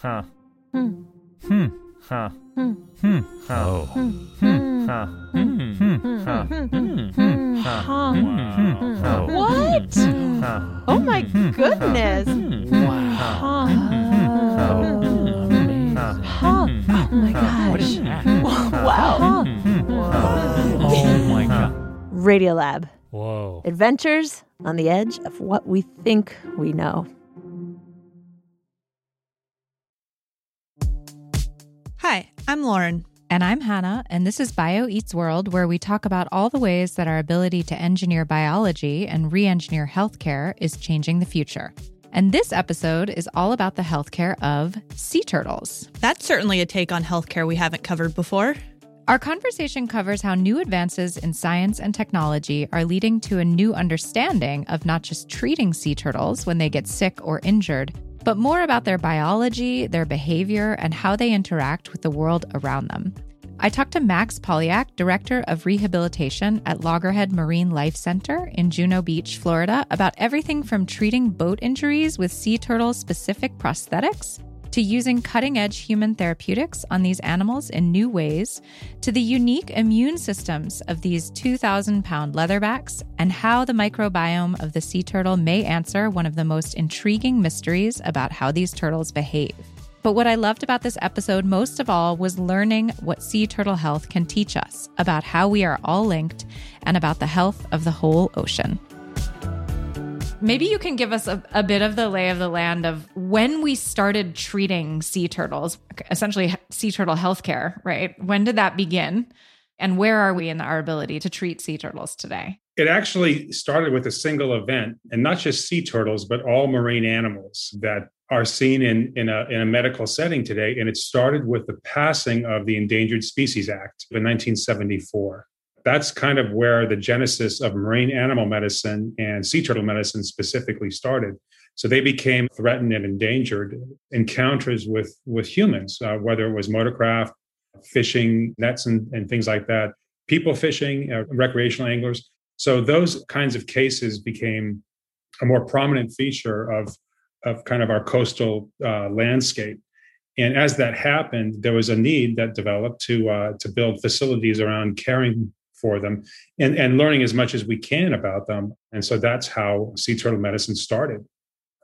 Huh. Hmm. Hmm. Huh. Hmm. Hmm. Huh. Oh. Hmm. Huh. Hmm. Hmm. Huh. Hmm. Hmm. Huh. Huh. Hmm. Huh. What? Oh my goodness. Huh. Huh. Oh my What is gosh. that? Wow. Oh my god. Radiolab. Whoa. Adventures on the edge of what we think we know. Hi, I'm Lauren. And I'm Hanne, and this is Bio Eats World, where we talk about all the ways that our ability to engineer biology and re engineer healthcare is changing the future. And this episode is all about the healthcare of sea turtles. That's certainly a take on healthcare we haven't covered before. Our conversation covers how new advances in science and technology are leading to a new understanding of not just treating sea turtles when they get sick or injured, but more about their biology, their behavior, and how they interact with the world around them. I talked to Max Polyak, Director of Rehabilitation at Loggerhead Marine Life Center in Juno Beach, Florida, about everything from treating boat injuries with sea turtle specific prosthetics to using cutting edge human therapeutics on these animals in new ways, to the unique immune systems of these 2,000 pound leatherbacks, and how the microbiome of the sea turtle may answer one of the most intriguing mysteries about how these turtles behave. But what I loved about this episode most of all was learning what sea turtle health can teach us about how we are all linked and about the health of the whole ocean. Maybe you can give us a, a bit of the lay of the land of when we started treating sea turtles, essentially sea turtle healthcare, right? When did that begin? And where are we in our ability to treat sea turtles today? It actually started with a single event, and not just sea turtles, but all marine animals that are seen in, in, a, in a medical setting today. And it started with the passing of the Endangered Species Act in 1974. That's kind of where the genesis of marine animal medicine and sea turtle medicine specifically started. So they became threatened and endangered encounters with, with humans, uh, whether it was motorcraft, fishing nets, and, and things like that, people fishing, uh, recreational anglers. So those kinds of cases became a more prominent feature of, of kind of our coastal uh, landscape. And as that happened, there was a need that developed to uh, to build facilities around caring for them and, and learning as much as we can about them. And so that's how sea turtle medicine started.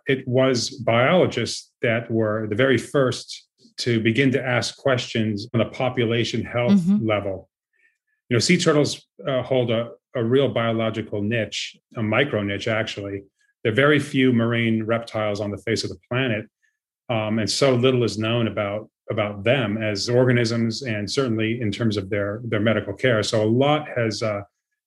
It was biologists that were the very first to begin to ask questions on a population health Mhm. level. You know, sea turtles uh, hold a, a real biological niche, a micro niche, actually. There are very few marine reptiles on the face of the planet. Um, and so little is known about about them as organisms and certainly in terms of their their medical care so a lot has uh,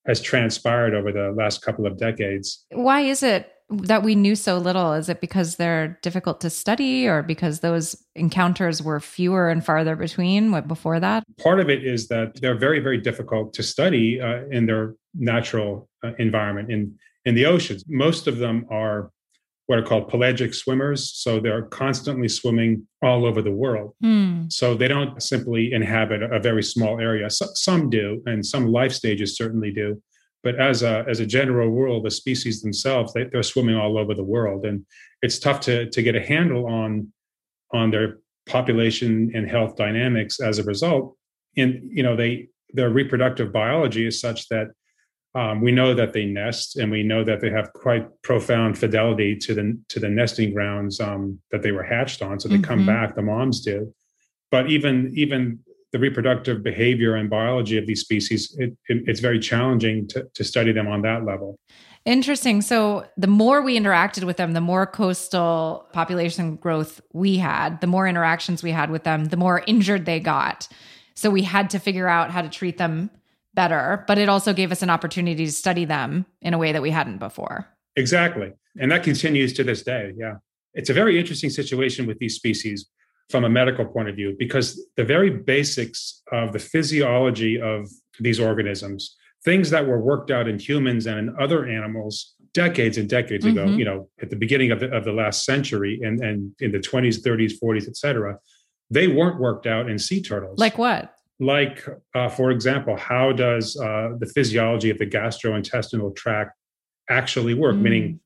has transpired over the last couple of decades Why is it that we knew so little? Is it because they're difficult to study or because those encounters were fewer and farther between what before that? part of it is that they're very very difficult to study uh, in their natural uh, environment in in the oceans most of them are what are called pelagic swimmers so they're constantly swimming all over the world Hmm. So they don't simply inhabit a very small area. So, some do, and some life stages certainly do. But as a as a general rule, the species themselves they, they're swimming all over the world, and it's tough to to get a handle on on their population and health dynamics as a result. And you know they their reproductive biology is such that um, we know that they nest, and we know that they have quite profound fidelity to the to the nesting grounds um, that they were hatched on. So they come Mhm. back. The moms do, but even even the reproductive behavior and biology of these species, it, it, it's very challenging to, to study them on that level. Interesting. So the more we interacted with them, the more coastal population growth we had, the more interactions we had with them, the more injured they got. So we had to figure out how to treat them better, but it also gave us an opportunity to study them in a way that we hadn't before. Exactly. And that continues to this day. Yeah. It's a very interesting situation with these species from a medical point of view because the very basics of the physiology of these organisms, things that were worked out in humans and in other animals decades and decades ago, Mhm. you know, at the beginning of the, of the last century and, and in the 20s, 30s, 40s, et cetera, they weren't worked out in sea turtles. Like what? Like uh, for example how does uh, the physiology of the gastrointestinal tract actually work Mm. meaning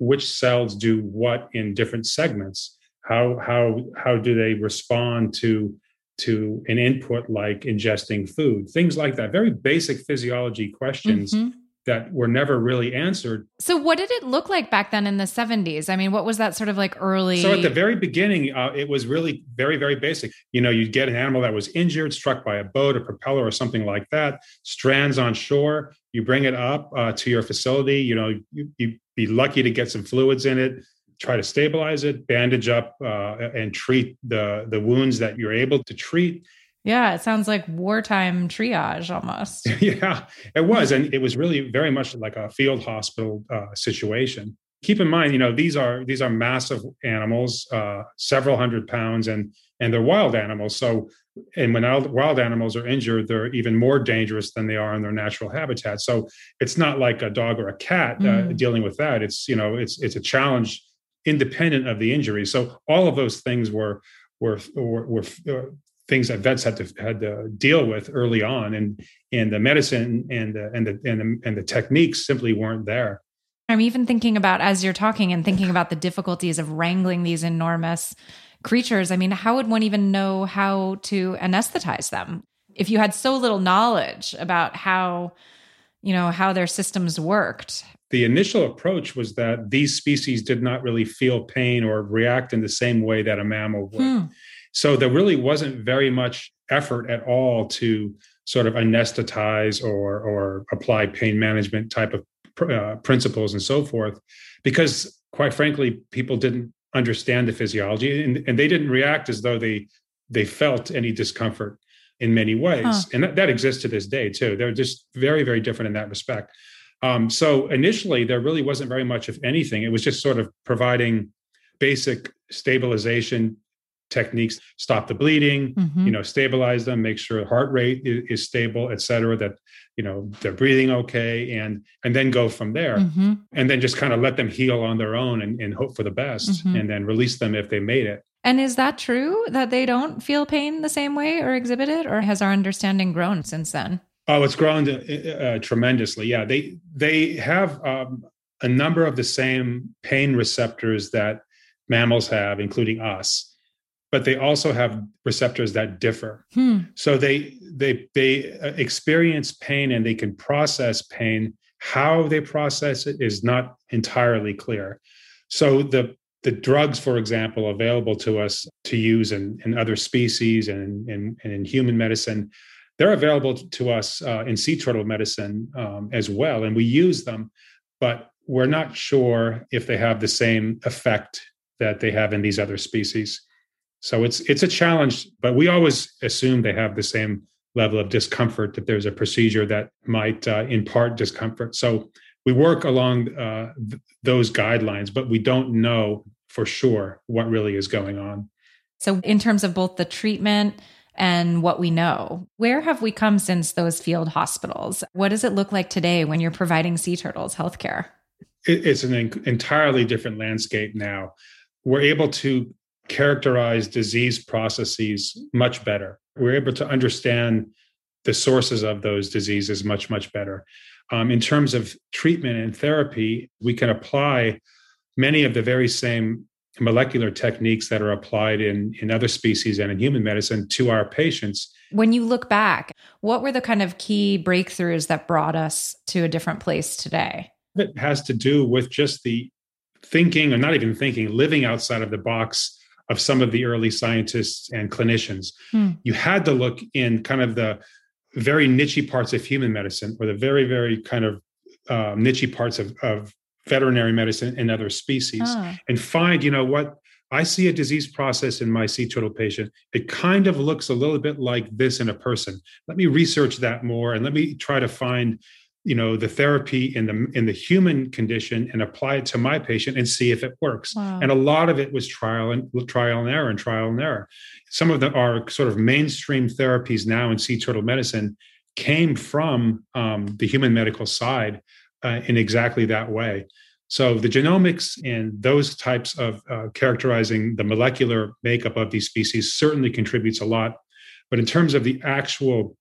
which cells do what in different segments how how how do they respond to to an input like ingesting food things like that very basic physiology questions Mhm. That were never really answered So, what did it look like back then in the 70s? I mean, what was that sort of like early? So at the very beginning, uh, it was really very, very basic. You know, you'd get an animal that was injured, struck by a boat, a propeller, or something like that. Strands on shore. You bring it up uh, to your facility. You know, you, you'd be lucky to get some fluids in it. Try to stabilize it, bandage up, uh, and treat the the wounds that you're able to treat. Yeah, it sounds like wartime triage almost. yeah, it was, and it was really very much like a field hospital uh, situation. Keep in mind, you know, these are these are massive animals, uh, several hundred pounds, and and they're wild animals. So, and when wild animals are injured, they're even more dangerous than they are in their natural habitat. So, it's not like a dog or a cat uh, Mm. dealing with that. It's you know, it's it's a challenge independent of the injury. So, all of those things were were were, were uh, things that vets had to had to deal with early on, and and the medicine and the and the and the, and the techniques simply weren't there. I'm even thinking about as you're talking and thinking about the difficulties of wrangling these enormous creatures. I mean, how would one even know how to anesthetize them if you had so little knowledge about how, you know, how their systems worked? The initial approach was that these species did not really feel pain or react in the same way that a mammal would. Hmm. So there really wasn't very much effort at all to sort of anesthetize or or apply pain management type of uh, principles and so forth, because quite frankly, people didn't understand the physiology and, and they didn't react as though they they felt any discomfort in many ways, Huh. and that, that exists to this day too. They're just very very different in that respect. Um, so initially, there really wasn't very much of anything. It was just sort of providing basic stabilization techniques, stop the bleeding, Mhm. you know, stabilize them, make sure heart rate is, is stable, et cetera, that, you know, they're breathing okay, and and then go from there. Mhm. And then just kind of let them heal on their own and, and hope for the best, Mhm. and then release them if they made it. And is that true that they don't feel pain the same way or exhibit it, or has our understanding grown since then? Oh, it's grown uh, uh, tremendously. Yeah, they they have um, a number of the same pain receptors that mammals have, including us, but they also have receptors that differ. Hmm. So they they they uh, experience pain and they can process pain. How they process it is not entirely clear. So the the drugs, for example, available to us to use in, in other species and, in and in human medicine, they're available to us uh, in sea turtle medicine um, as well, and we use them, but we're not sure if they have the same effect that they have in these other species. So it's it's a challenge, but we always assume they have the same level of discomfort that there's a procedure that might uh, impart discomfort. So we work along uh, th- those guidelines, but we don't know for sure what really is going on. So, in terms of both the treatment and what we know, where have we come since those field hospitals? What does it look like today when you're providing sea turtles healthcare? It, it's an entirely different landscape now. We're able to characterize disease processes much better. We're able to understand the sources of those diseases much, much better. Um, in terms of treatment and therapy, we can apply many of the very same molecular techniques that are applied in, in other species and in human medicine to our patients. When you look back, what were the kind of key breakthroughs that brought us to a different place today? It has to do with just the thinking, or not even thinking, living outside of the box of some of the early scientists and clinicians. Hmm. You had to look in kind of the very niche parts of human medicine or the very, very kind of uh, niche parts of, of veterinary medicine and other species Ah. and find, you know, what I see a disease process in my sea turtle patient. It kind of looks a little bit like this in a person. Let me research that more and let me try to find you know the therapy in the in the human condition and apply it to my patient and see if it works. Wow. and a lot of it was trial and trial and error and trial and error. Some of the are sort of mainstream therapies now in sea turtle medicine came from um, the human medical side uh, in exactly that way. So the genomics and those types of uh, characterizing the molecular makeup of these species certainly contributes a lot. But in terms of the actual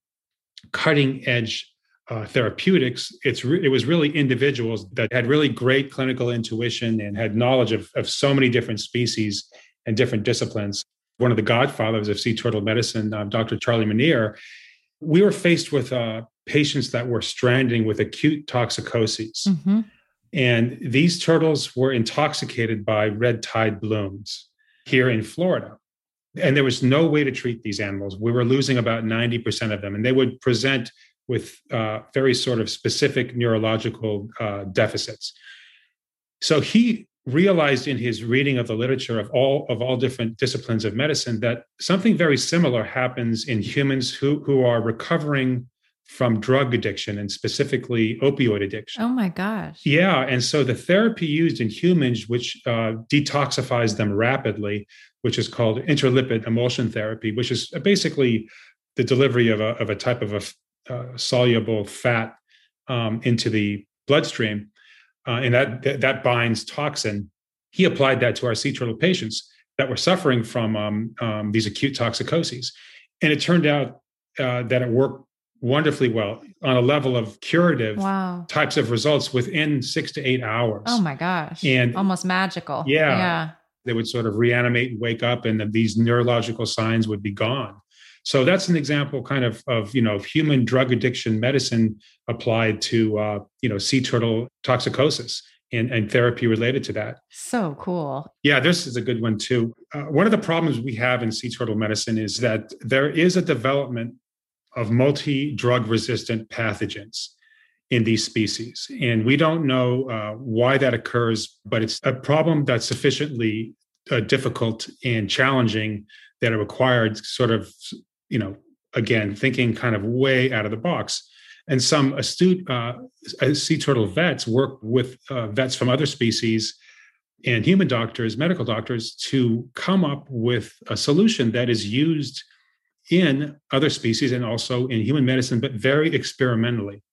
cutting edge uh, therapeutics, it's re- it was really individuals that had really great clinical intuition and had knowledge of, of so many different species and different disciplines. One of the godfathers of sea turtle medicine, uh, Dr. Charlie Manire, we were faced with uh, patients that were stranding with acute toxicoses. Mhm. And these turtles were intoxicated by red tide blooms here in Florida. And there was no way to treat these animals. We were losing about 90% of them, and they would present with uh, very sort of specific neurological uh, deficits. So he realized in his reading of the literature of all of all different disciplines of medicine that something very similar happens in humans who who are recovering from drug addiction and specifically opioid addiction. Oh my gosh. Yeah, and so the therapy used in humans, which uh, detoxifies them rapidly, which is called intralipid emulsion therapy, which is basically the delivery of a of a type of a uh, soluble fat um, into the bloodstream, uh, and that, that that binds toxin. He applied that to our sea turtle patients that were suffering from um, um, these acute toxicoses, and it turned out uh, that it worked wonderfully well on a level of curative Wow. types of results within six to eight hours. Oh my gosh. And- almost magical. Yeah. Yeah. They would sort of reanimate and wake up, and then these neurological signs would be gone. So that's an example, kind of, of you know, human drug addiction medicine applied to uh, you know sea turtle toxicosis and, and therapy related to that. So cool. Yeah, this is a good one too. Uh, one of the problems we have in sea turtle medicine is that there is a development of multi drug resistant pathogens in these species. And we don't know uh, why that occurs, but it's a problem that's sufficiently uh, difficult and challenging that it required sort of, you know, again, thinking kind of way out of the box. And some astute uh, sea turtle vets work with uh, vets from other species and human doctors, medical doctors, to come up with a solution that is used in other species and also in human medicine, but very experimentally.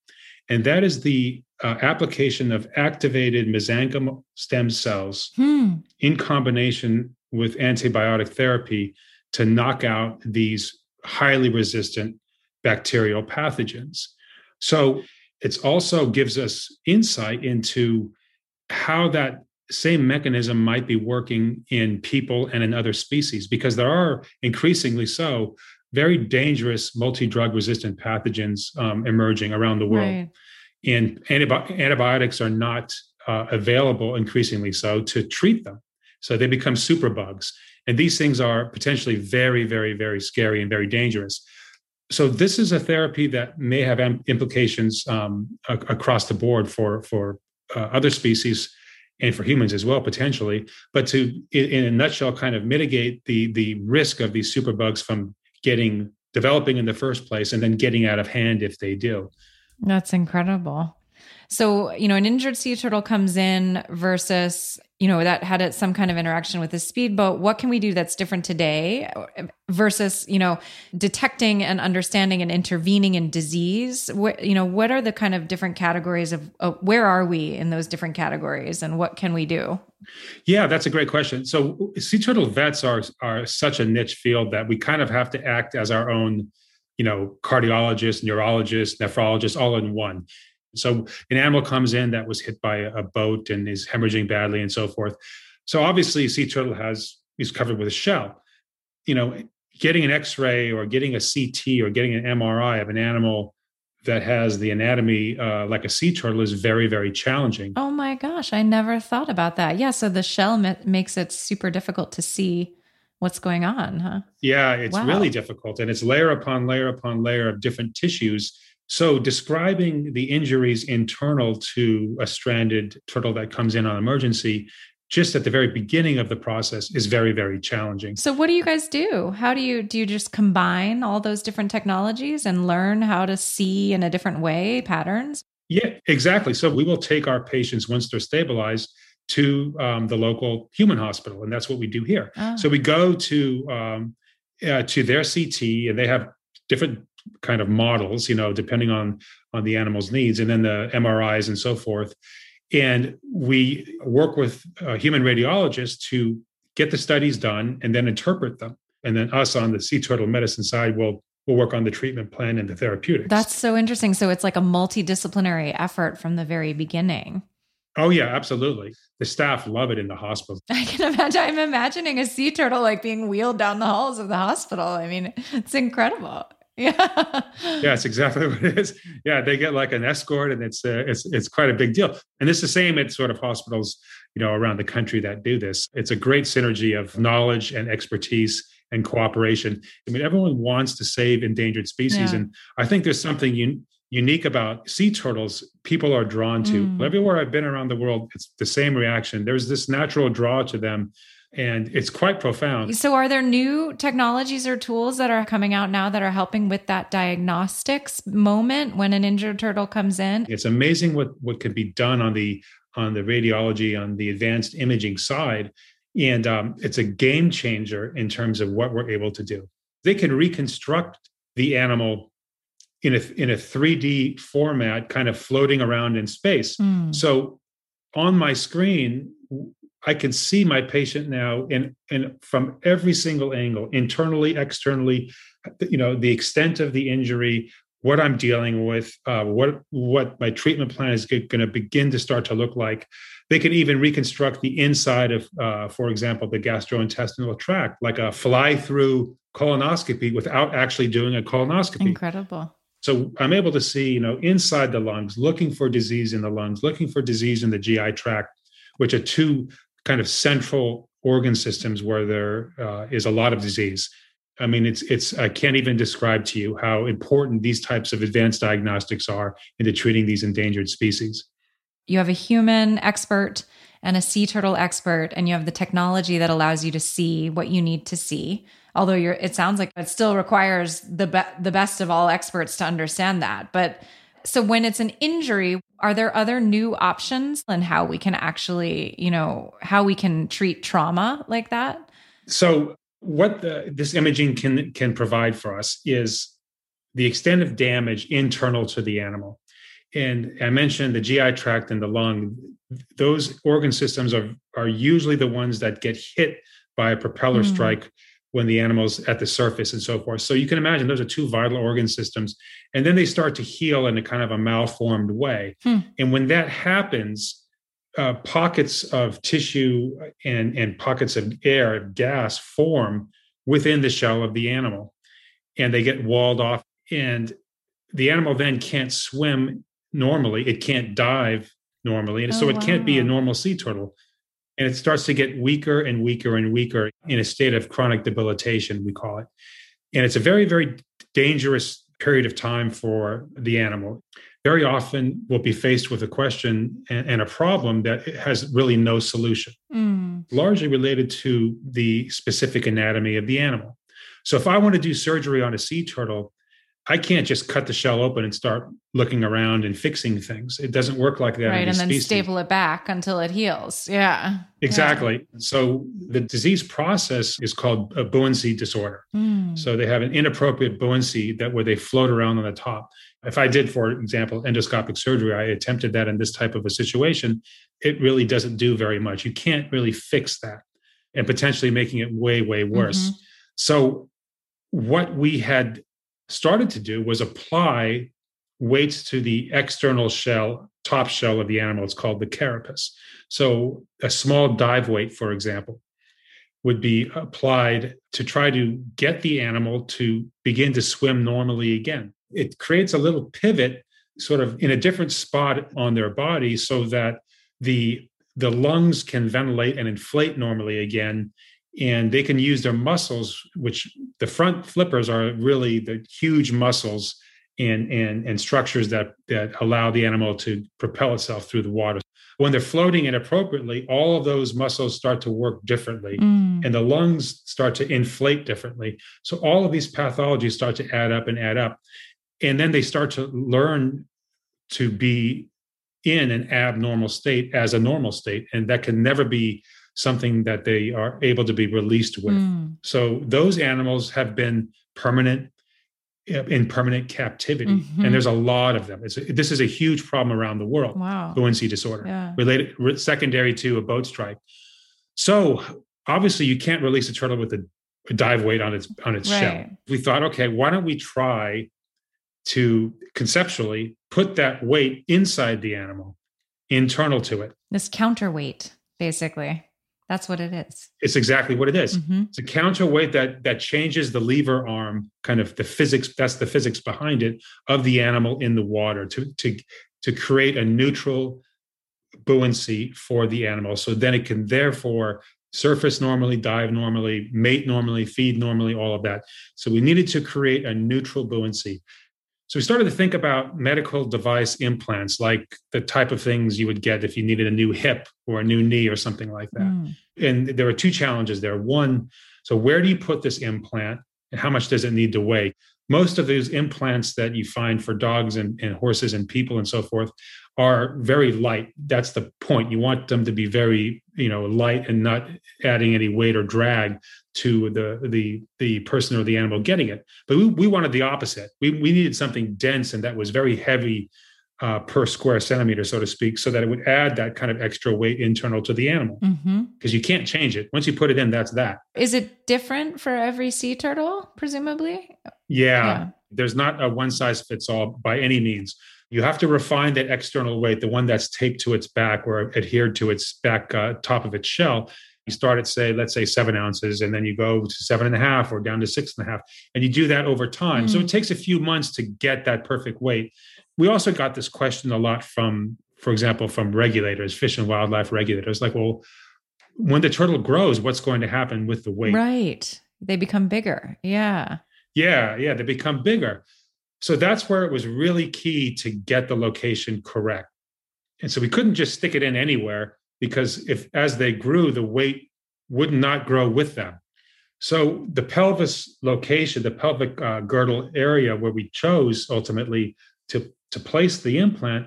And that is the uh, application of activated mesenchymal stem cells Hmm. in combination with antibiotic therapy to knock out these highly resistant bacterial pathogens. So it also gives us insight into how that same mechanism might be working in people and in other species, because there are increasingly so very dangerous multi-drug resistant pathogens um, emerging around the world Right. and antibi- antibiotics are not uh, available increasingly so to treat them so they become superbugs and these things are potentially very very very scary and very dangerous. So this is a therapy that may have implications um, across the board for for uh, other species and for humans as well potentially. But to in, a nutshell kind of mitigate the the risk of these superbugs from getting developing in the first place and then getting out of hand if they do. That's incredible. So, you know, an injured sea turtle comes in versus, you know, that had it some kind of interaction with a speedboat. What can we do that's different today versus, you know, detecting and understanding and intervening in disease? What, you know, what are the kind of different categories of, of where are we in those different categories and what can we do? Yeah, that's a great question. So sea turtle vets are are such a niche field that we kind of have to act as our own, you know, cardiologist, neurologist, nephrologist, all in one. So an animal comes in that was hit by a boat and is hemorrhaging badly and so forth. So obviously, sea turtle has is covered with a shell. You know, getting an X-ray or getting a CT or getting an MRI of an animal that has the anatomy uh, like a sea turtle is very, very challenging. Oh my gosh, I never thought about that. Yeah, so the shell ma- makes it super difficult to see what's going on, huh? Yeah, it's Wow. really difficult. And it's layer upon layer upon layer of different tissues. So, describing the injuries internal to a stranded turtle that comes in on emergency just at the very beginning of the process is very, very challenging. So what do you guys do? How do you do you just combine all those different technologies and learn how to see in a different way patterns? Yeah, exactly. So we will take our patients once they're stabilized to um, the local human hospital, and that's what we do here. Oh. So we go to um, uh, to their CT, and they have different kind of models, you know, depending on on the animal's needs, and then the MRIs and so forth. And we work with uh, human radiologists to get the studies done and then interpret them. And then us on the sea turtle medicine side will will work on the treatment plan and the therapeutics. That's so interesting. So it's like a multidisciplinary effort from the very beginning. Oh yeah, absolutely. The staff love it in the hospital. I can imagine. I'm imagining a sea turtle like being wheeled down the halls of the hospital. I mean, it's incredible. Yeah. yeah, it's exactly what it is. Yeah, they get like an escort, and it's uh, it's it's quite a big deal. And it's the same at sort of hospitals, you know, around the country that do this. It's a great synergy of knowledge and expertise and cooperation. I mean, everyone wants to save endangered species, Yeah. and I think there's something un- unique about sea turtles. People are drawn to Mm. everywhere I've been around the world. It's the same reaction. There's this natural draw to them, and it's quite profound. So, are there new technologies or tools that are coming out now that are helping with that diagnostics moment when an injured turtle comes in? It's amazing what what can be done on the on the radiology on the advanced imaging side, and um, it's a game changer in terms of what we're able to do. They can reconstruct the animal in a in a 3D format, kind of floating around in space. Mm. So on my screen, I can see my patient now in, in from every single angle, internally, externally, you know, the extent of the injury, what I'm dealing with, uh, what what my treatment plan is going to begin to start to look like. They can even reconstruct the inside of, uh, for example, the gastrointestinal tract, like a fly-through colonoscopy without actually doing a colonoscopy. Incredible. So I'm able to see, you know, inside the lungs, looking for disease in the lungs, looking for disease in the GI tract, which are two kind of central organ systems where there uh, is a lot of disease. I mean, it's it's I can't even describe to you how important these types of advanced diagnostics are into treating these endangered species. You have a human expert and a sea turtle expert, and you have the technology that allows you to see what you need to see. Although it sounds like it still requires the be- the best of all experts to understand that. But so when it's an injury, are there other new options and how we can actually, you know, how we can treat trauma like that? So what the, this imaging can can provide for us is the extent of damage internal to the animal. And I mentioned the GI tract and the lung. Those organ systems are are usually the ones that get hit by a propeller Hmm. strike when the animal's at the surface and so forth. So you can imagine those are two vital organ systems. And then they start to heal in a kind of a malformed way. Hmm. And when that happens, uh, pockets of tissue and, and pockets of air, gas form within the shell of the animal. And they get walled off. And the animal then can't swim normally, it can't dive normally. And so Oh, it can't be a normal sea turtle. And it starts to get weaker and weaker and weaker in a state of chronic debilitation, we call it. And it's a very, very dangerous period of time for the animal. Very often we'll be faced with a question and, and a problem that has really no solution, Mm. largely related to the specific anatomy of the animal. So if I want to do surgery on a sea turtle, I can't just cut the shell open and start looking around and fixing things. It doesn't work like that. Right. And then species. staple it back until it heals. Yeah. Exactly. So the disease process is called a buoyancy disorder. Mm. So they have an inappropriate buoyancy that where they float around on the top. If I did, for example, endoscopic surgery, I attempted that in this type of a situation, it really doesn't do very much. You can't really fix that and potentially making it way, way worse. Mhm. So what we had started to do was apply weights to the external shell, top shell of the animal. It's called the carapace. So a small dive weight, for example, would be applied to try to get the animal to begin to swim normally again. It creates a little pivot sort of in a different spot on their body so that the the lungs can ventilate and inflate normally again and they can use their muscles which the front flippers are really the huge muscles and and and structures that that allow the animal to propel itself through the water. When they're floating inappropriately all of those muscles start to work differently Mm. and the lungs start to inflate differently. So all of these pathologies start to add up and add up. And then they start to learn to be in an abnormal state as a normal state and that can never be something that they are able to be released with Mm. so those animals have been permanent uh, in permanent captivity Mhm. and there's a lot of them it's, this is a huge problem around the world Wow. buoyancy disorder Yeah. related re- secondary to a boat strike so obviously you can't release a turtle with a, a dive weight on its on its shell we thought okay why don't we try to conceptually put that weight inside the animal internal to it This counterweight, basically. That's what it is. it's exactly what it is. Mhm. it's a counterweight that that changes the lever arm kind of the physics that's the physics behind it of the animal in the water to to to create a neutral buoyancy for the animal so then it can therefore surface normally dive normally mate normally feed normally all of that so we needed to create a neutral buoyancy so we started to think about medical device implants like the type of things you would get if you needed a new hip or a new knee or something like that Mm. and there were two challenges there. One, so where do you put this implant and how much does it need to weigh? Most of those implants that you find for dogs and, and horses and people and so forth are very light. That's the point. You want them to be very, you know, light and not adding any weight or drag to the the the person or the animal getting it. But we, we wanted the opposite. We we needed something dense and that was very heavy uh, per square centimeter, so to speak, so that it would add that kind of extra weight internal to the animal because you can't change it. Once you put it in, that's that. Is it different for every sea turtle, presumably? Yeah. Yeah. There's not a one size fits all by any means. You have to refine that external weight, the one that's taped to its back or adhered to its back uh, top of its shell. You start at, say, let's say seven ounces, and then you go to seven and a half or down to six and a half. And you do that over time. So Mm. it takes a few months to get that perfect weight. We also got this question a lot from, for example, from regulators, fish and wildlife regulators, like, well, when the turtle grows, what's going to happen with the weight? Right. They become bigger. Yeah. Yeah, yeah, they become bigger. So that's where it was really key to get the location correct. And so we couldn't just stick it in anywhere because if as they grew, the weight would not grow with them. So the pelvis location, the pelvic uh, girdle area where we chose ultimately to, to place the implant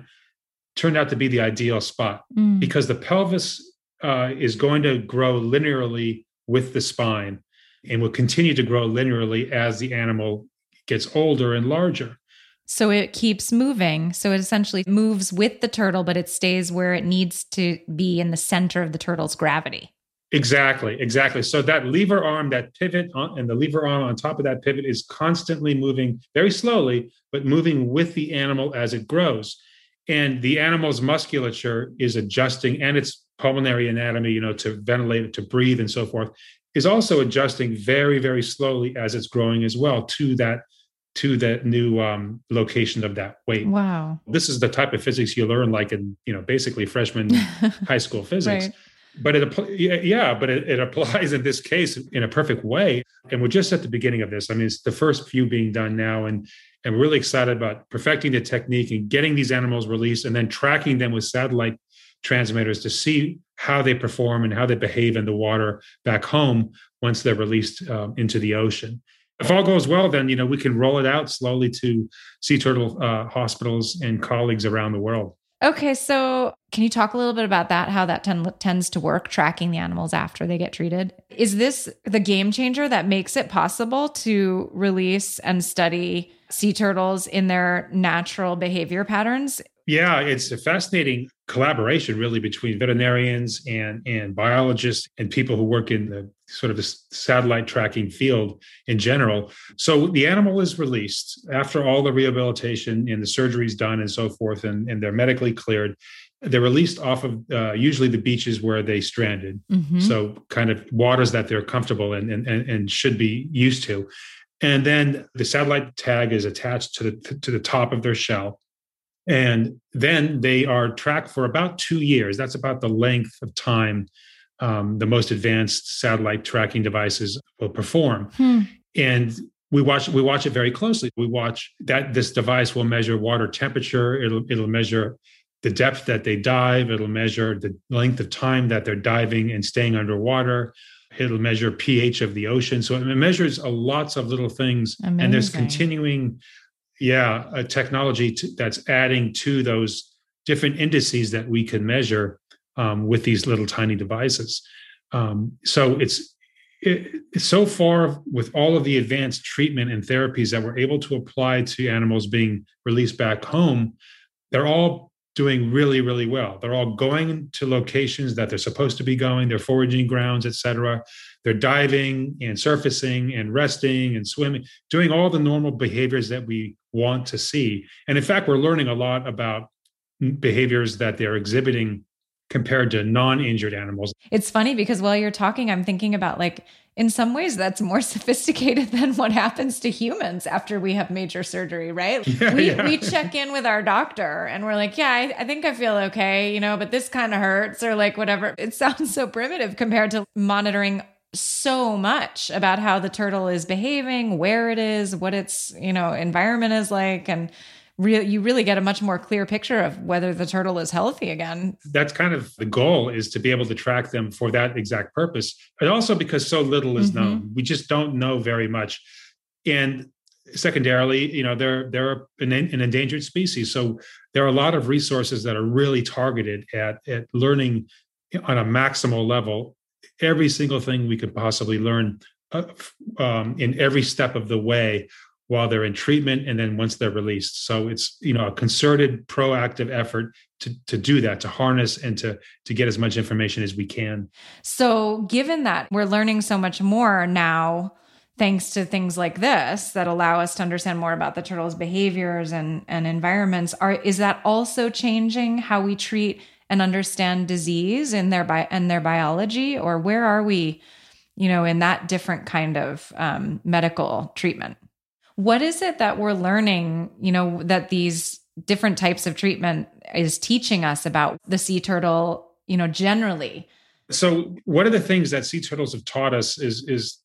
turned out to be the ideal spot Mm. because the pelvis uh, is going to grow linearly with the spine and will continue to grow linearly as the animal gets older and larger. So it keeps moving. So it essentially moves with the turtle, but it stays where it needs to be in the center of the turtle's gravity. Exactly, exactly. So that lever arm, that pivot on, and the lever arm on top of that pivot is constantly moving very slowly, but moving with the animal as it grows. And the animal's musculature is adjusting and its pulmonary anatomy, you know, to ventilate, to breathe, and so forth, is also adjusting very, very slowly as it's growing as well to that to that new um, location of that weight. Wow. This is the type of physics you learn, like in you know, basically freshman high school physics Right. but it yeah, yeah but it, it applies in this case in a perfect way and we're just at the beginning of this i mean it's the first few being done now and and we're really excited about perfecting the technique and getting these animals released and then tracking them with satellite transmitters to see how they perform and how they behave in the water back home once they're released um, into the ocean if all goes well then you know we can roll it out slowly to sea turtle uh, hospitals and colleagues around the world Okay, so can you talk a little bit about that? How that ten- tends to work, tracking the animals after they get treated? Is this the game changer that makes it possible to release and study sea turtles in their natural behavior patterns? Yeah, it's fascinating collaboration, really, between veterinarians and and biologists and people who work in the sort of the satellite tracking field in general. So the animal is released after all the rehabilitation and the surgery's done and so forth, and, and they're medically cleared. They're released off of uh, usually the beaches where they stranded. Mhm. So kind of waters that they're comfortable in and, and, and should be used to. And then the satellite tag is attached to the to the top of their shell. And then they are tracked for about two years. That's about the length of time um, the most advanced satellite tracking devices will perform. Hmm. And we watch we watch it very closely. We watch that this device will measure water temperature. It'll it'll measure the depth that they dive. It'll measure the length of time that they're diving and staying underwater. It'll measure pH of the ocean. So it measures a lots of little things. And there's continuing yeah, a technology to, that's adding to those different indices that we can measure um, with these little tiny devices. Um, so it's it, so far with all of the advanced treatment and therapies that we're able to apply to animals being released back home, they're all doing really, really well. They're all going to locations that they're supposed to be going. They're foraging grounds, et cetera. They're diving and surfacing and resting and swimming, doing all the normal behaviors that we want to see. And in fact, we're learning a lot about behaviors that they're exhibiting compared to non-injured animals. It's funny because while you're talking, I'm thinking about like in some ways that's more sophisticated than what happens to humans after we have major surgery, right? Yeah, we yeah. we check in with our doctor and we're like, yeah, I, I think I feel okay, you know, but this kind of hurts or like whatever. It sounds so primitive compared to monitoring so much about how the turtle is behaving, where it is, what its, you know, environment is like and real you really get a much more clear picture of whether the turtle is healthy again. That's kind of the goal is to be able to track them for that exact purpose. And also because so little is Mm-hmm. known. We just don't know very much. And secondarily, you know, they're they're an, an endangered species. So there are a lot of resources that are really targeted at at learning on a maximal level every single thing we could possibly learn uh, um, in every step of the way while they're in treatment and then once they're released. So it's you know a concerted proactive effort to to do that to harness and to to get as much information as we can. So, given that we're learning so much more now, thanks to things like this that allow us to understand more about the turtles' behaviors and, and environments, are is that also changing how we treat and understand disease in their bi- and their biology, or where are we, you know, in that different kind of um, medical treatment? What is it that we're learning, you know, that these different types of treatment is teaching us about the sea turtle, you know, generally? so one of the things that sea turtles have taught us is is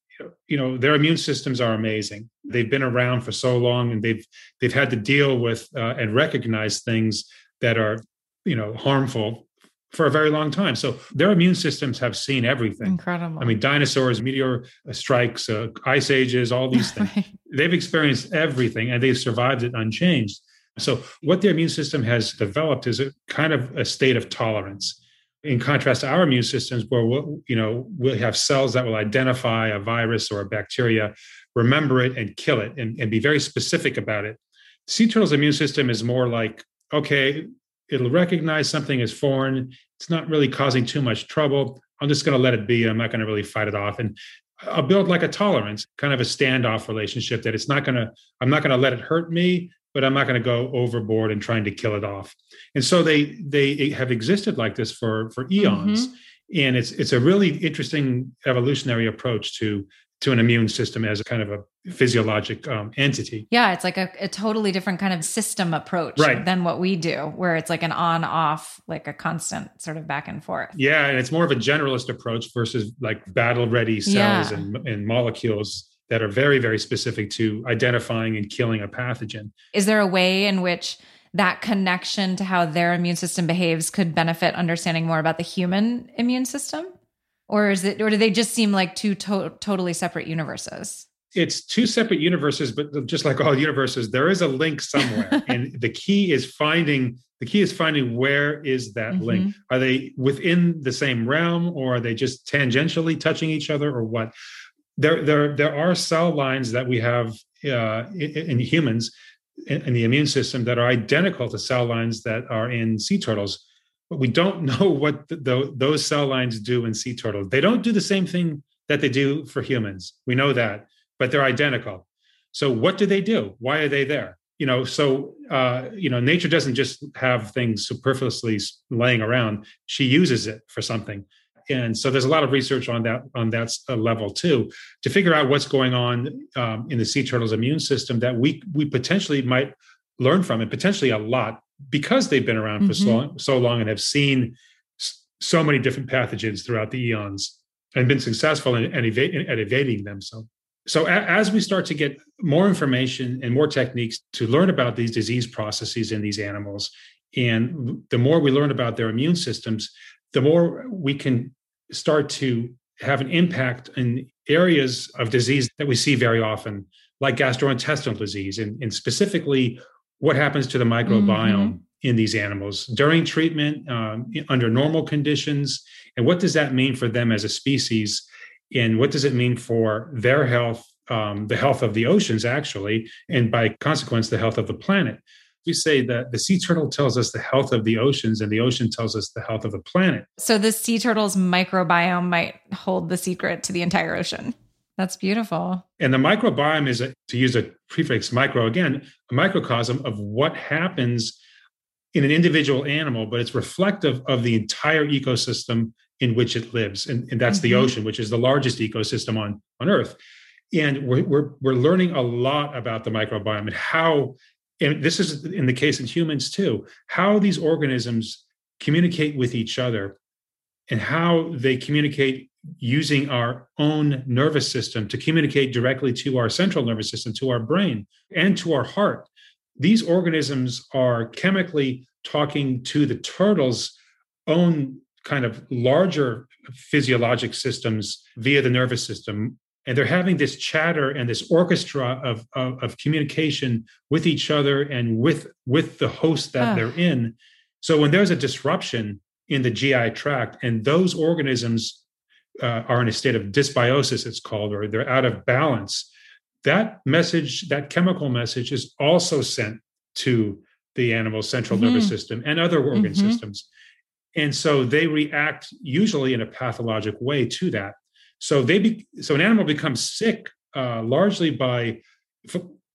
you know their immune systems are amazing they've been around for so long and they've they've had to deal with uh, and recognize things that are you know harmful for a very long time. So their immune systems have seen everything. Incredible. i mean dinosaurs meteor strikes uh, ice ages all these things. Right. they've experienced everything and they've survived it unchanged. So what their immune system has developed is a kind of a state of tolerance. In contrast to our immune systems where we'll, you know we'll have cells that will identify a virus or a bacteria remember it and kill it and, and be very specific about it. Sea turtle's immune system is more like okay it'll recognize something as foreign. It's not really causing too much trouble. I'm just going to let it be i'm not going to really fight it off. And i'll build like a tolerance kind of a standoff relationship that it's not going to i'm not going to let it hurt me but i'm not going to go overboard and trying to kill it off. And so they they have existed like this for for eons. Mm-hmm. And it's it's a really interesting evolutionary approach to to an immune system as a kind of a physiologic um, entity yeah, it's like a, a totally different kind of system approach Right. than what we do, where it's like an on off, like a constant sort of back and forth. yeah and it's more of a generalist approach versus like battle ready cells Yeah. and, and molecules that are very very specific to identifying and killing a pathogen Is there a way in which that connection to how their immune system behaves could benefit understanding more about the human immune system? Or is it, or do they just seem like two to- totally separate universes? it's two separate universes, but just like all universes, there is a link somewhere. and the key is finding the key is finding where is that Mm-hmm. link? Are they within the same realm or are they just tangentially touching each other or what? There, there, there are cell lines that we have uh, in, in humans in, in the immune system that are identical to cell lines that are in sea turtles. But we don't know what the, the, those cell lines do in sea turtles. They don't do the same thing that they do for humans. We know that but they're identical. So what do they do? Why are they there? You know, so uh, you know, nature doesn't just have things superfluously laying around. She uses it for something, and so there's a lot of research on that on that uh, level too to figure out what's going on um, in the sea turtle's immune system that we we potentially might learn from, and potentially a lot because they've been around for so Mhm. long, so long and have seen so many different pathogens throughout the eons and been successful in, in, eva- at evading them. So so a- as we start to get more information and more techniques to learn about these disease processes in these animals and the more we learn about their immune systems the more we can start to have an impact in areas of disease that we see very often like gastrointestinal disease, and, and specifically what happens to the microbiome Mhm. in these animals during treatment, um, under normal conditions, and what does that mean for them as a species, and what does it mean for their health, um, the health of the oceans, actually, and by consequence, the health of the planet. We say that the sea turtle tells us the health of the oceans, and the ocean tells us the health of the planet. So the sea turtle's microbiome might hold the secret to the entire ocean. That's beautiful. And the microbiome is, a, to use a prefix micro again, a microcosm of what happens in an individual animal, but it's reflective of the entire ecosystem in which it lives. And, and that's the Mhm. ocean, which is the largest ecosystem on, on Earth. And we're, we're, we're learning a lot about the microbiome and how, and this is in the case in humans too, how these organisms communicate with each other and how they communicate using our own nervous system to communicate directly to our central nervous system, to our brain, and to our heart. These organisms are chemically talking to the turtle's own kind of larger physiologic systems via the nervous system. And they're having this chatter and this orchestra of, of, of communication with each other and with, with the host that Ah. they're in. So when there's a disruption in the GI tract and those organisms uh, are in a state of dysbiosis, it's called, or they're out of balance, that message, that chemical message, is also sent to the animal's central nervous Mhm. system and other organ Mhm. systems. And so they react usually in a pathologic way to that. So they be, so an animal becomes sick uh, largely by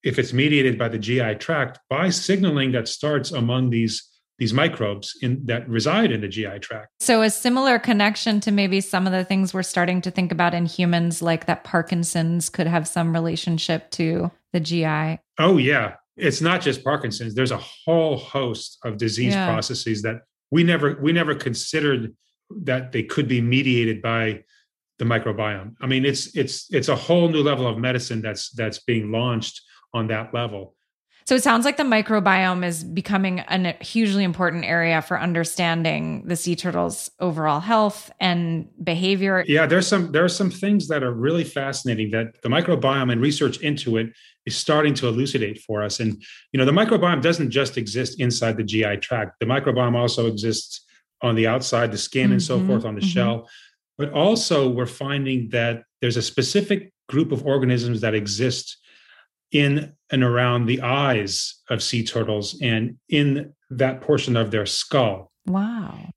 if it's mediated by the GI tract by signaling that starts among these these microbes in that reside in the GI tract. So a similar connection to maybe some of the things we're starting to think about in humans, like that Parkinson's could have some relationship to the GI. Oh yeah, it's not just Parkinson's. There's a whole host of disease Yeah. processes that we never we never considered that they could be mediated by the microbiome. I mean, it's it's it's a whole new level of medicine that's that's being launched on that level. So it sounds like the microbiome is becoming a hugely important area for understanding the sea turtle's overall health and behavior. Yeah, there's some there are some things that are really fascinating that the microbiome and research into it is starting to elucidate for us. And you know, the microbiome doesn't just exist inside the GI tract. The microbiome also exists on the outside, the skin, and so Mhm, forth on the mhm. shell. But also, we're finding that there's a specific group of organisms that exist in and around the eyes of sea turtles and in that portion of their skull. Wow.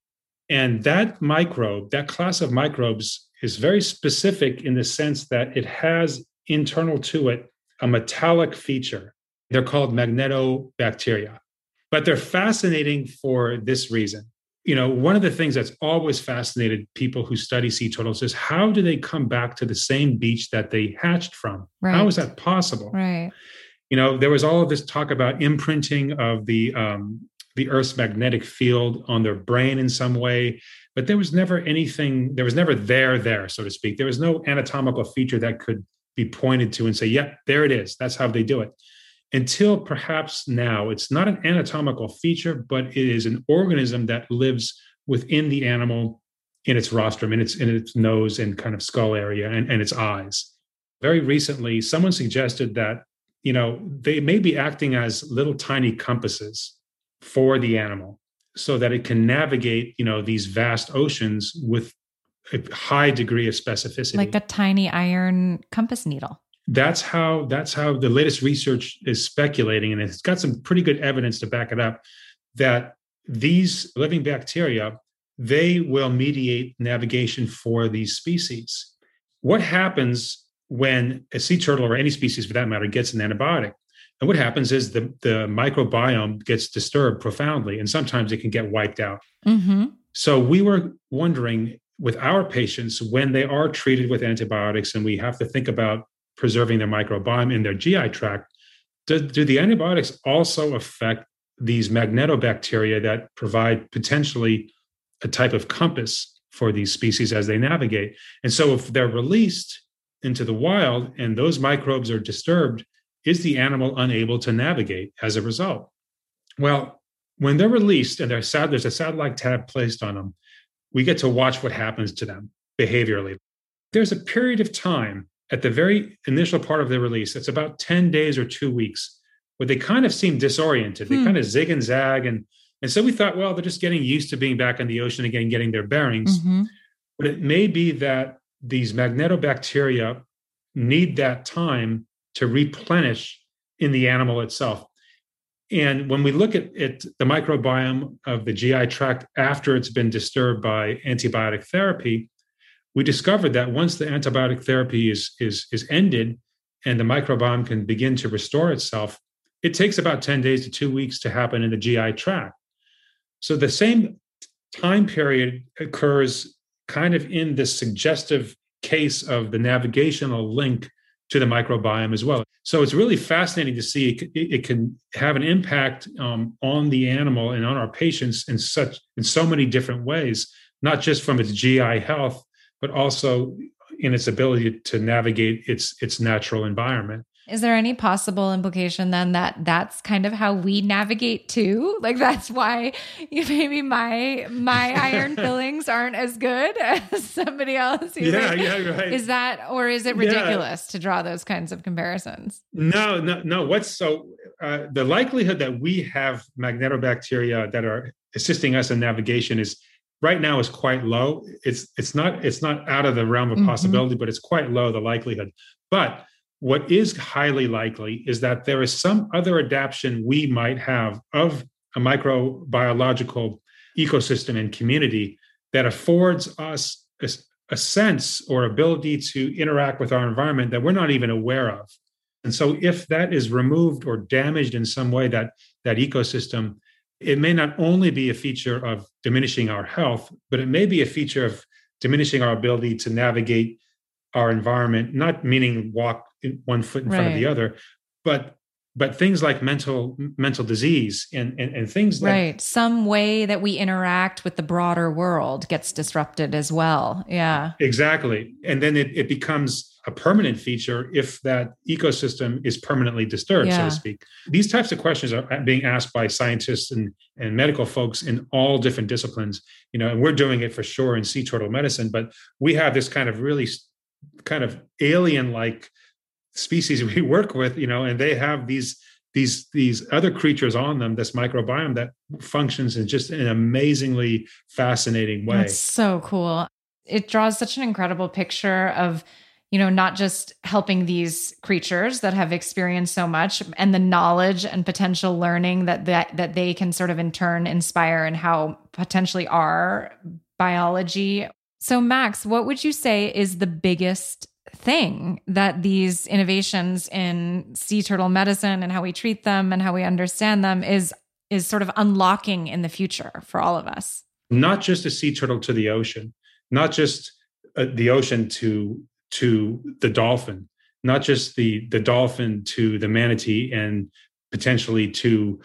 And that microbe, that class of microbes, is very specific in the sense that it has internal to it a metallic feature. They're called magnetobacteria, but they're fascinating for this reason. You know, one of the things that's always fascinated people who study sea turtles is how do they come back to the same beach that they hatched from? How is that possible? Right. you know there was all of this talk about imprinting of the um, the earth's magnetic field on their brain in some way but there was never anything there was never there there so to speak there was no anatomical feature that could be pointed to and say yep there it is that's how they do it until perhaps now it's not an anatomical feature but it is an organism that lives within the animal in its rostrum in its in its nose and kind of skull area and, and its eyes very recently someone suggested that you know they may be acting as little tiny compasses for the animal so that it can navigate you know these vast oceans with a high degree of specificity Like a tiny iron compass needle. That's how that's how the latest research is speculating and it's got some pretty good evidence to back it up that these living bacteria they will mediate navigation for these species. What happens when a sea turtle or any species for that matter gets an antibiotic? And what happens is the, the microbiome gets disturbed profoundly and sometimes it can get wiped out. Mm-hmm. so we were wondering with our patients when they are treated with antibiotics and we have to think about preserving their microbiome in their GI tract, do, do the antibiotics also affect these magnetobacteria that provide potentially a type of compass for these species as they navigate? And so if they're released into the wild and those microbes are disturbed, is the animal unable to navigate as a result? Well, when they're released and they're sad, there's a satellite tab placed on them, we get to watch what happens to them behaviorally. There's a period of time at the very initial part of the release, it's about 10 days or two weeks, where they kind of seem disoriented. They Hmm. kind of zig and zag. And, and so we thought, well, they're just getting used to being back in the ocean again, getting their bearings. Mhm. But it may be that these magnetobacteria need that time to replenish in the animal itself. And when we look at, at the microbiome of the GI tract after it's been disturbed by antibiotic therapy, we discovered that once the antibiotic therapy is, is, is ended and the microbiome can begin to restore itself, it takes about 10 days to two weeks to happen in the GI tract. So the same time period occurs kind of in this suggestive case of the navigational link to the microbiome as well. So it's really fascinating to see it, it can have an impact um, on the animal and on our patients in such in so many different ways, not just from its GI health, but also in its ability to navigate its its natural environment. Is there any possible implication then that that's kind of how we navigate too? Like that's why maybe my my iron fillings aren't as good as somebody else. Yeah, may- yeah, right. Is that or is it Yeah. ridiculous to draw those kinds of comparisons? No, no, no. What's so uh, the likelihood that we have magnetobacteria that are assisting us in navigation is right now is quite low. It's it's not it's not out of the realm of Mhm. possibility, but it's quite low the likelihood. But what is highly likely is that there is some other adaptation we might have of a microbiological ecosystem and community that affords us a, a sense or ability to interact with our environment that we're not even aware of. And so if that is removed or damaged in some way that that ecosystem, it may not only be a feature of diminishing our health, but it may be a feature of diminishing our ability to navigate our environment, not meaning walk one foot in front of the other, but but things like mental mental disease and and, and things that Right. Some way that we interact with the broader world gets disrupted as well. Yeah. Exactly. And then it, it becomes a permanent feature if that ecosystem is permanently disturbed, so to speak. These types of questions are uh, being asked by scientists and, and medical folks in all different disciplines. You know, and we're doing it for sure in sea turtle medicine, but we have this kind of really kind of alien-like species we work with, you know, and they have these these these other creatures on them, this microbiome that functions in just an amazingly fascinating way. That's so cool. It draws such an incredible picture of, you know, not just helping these creatures that have experienced so much and the knowledge and potential learning that that, that they can sort of in turn inspire and how potentially our biology. So Max, what would you say is the biggest thing that these innovations in sea turtle medicine and how we treat them and how we understand them is is sort of unlocking in the future for all of us? not just a sea turtle to the ocean, not just uh, the ocean to to the dolphin, not just the the dolphin to the manatee, and potentially to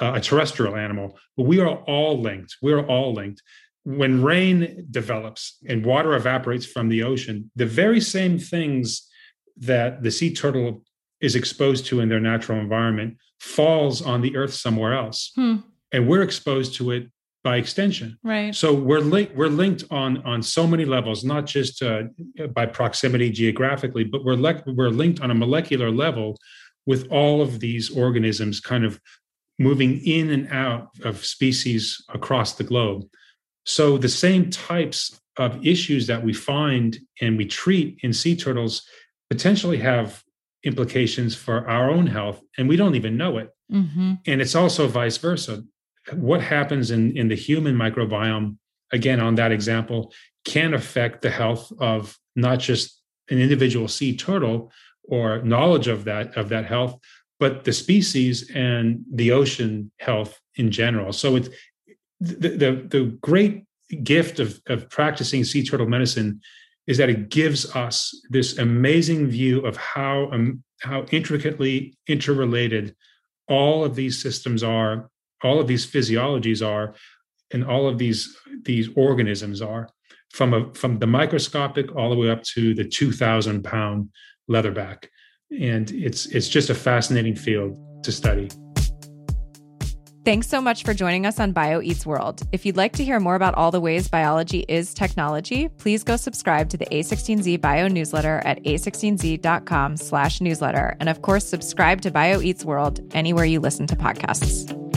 uh, a terrestrial animal. But we are all linked. We're all linked. When rain develops and water evaporates from the ocean, the very same things that the sea turtle is exposed to in their natural environment falls on the earth somewhere else. Hmm. And we're exposed to it by extension. Right. So we're linked. We're linked on on so many levels, not just uh, by proximity geographically, but we're le- we're linked on a molecular level with all of these organisms, kind of moving in and out of species across the globe. So the same types of issues that we find and we treat in sea turtles potentially have implications for our own health, and we don't even know it Mm-hmm. and it's also vice versa what happens in in the human microbiome again on that example can affect the health of not just an individual sea turtle or knowledge of that of that health but the species and the ocean health in general. So it's the the, the great gift of of practicing sea turtle medicine is that it gives us this amazing view of how um, how intricately interrelated all of these systems are all of these physiologies are and all of these these organisms are from a from the microscopic all the way up to the 2000 pound leatherback and it's it's just a fascinating field to study Thanks so much for joining us on Bio Eats World. If you'd like to hear more about all the ways biology is technology, please go subscribe to the A16Z Bio newsletter at a16z.com/newsletter And of course, subscribe to Bio Eats World anywhere you listen to podcasts.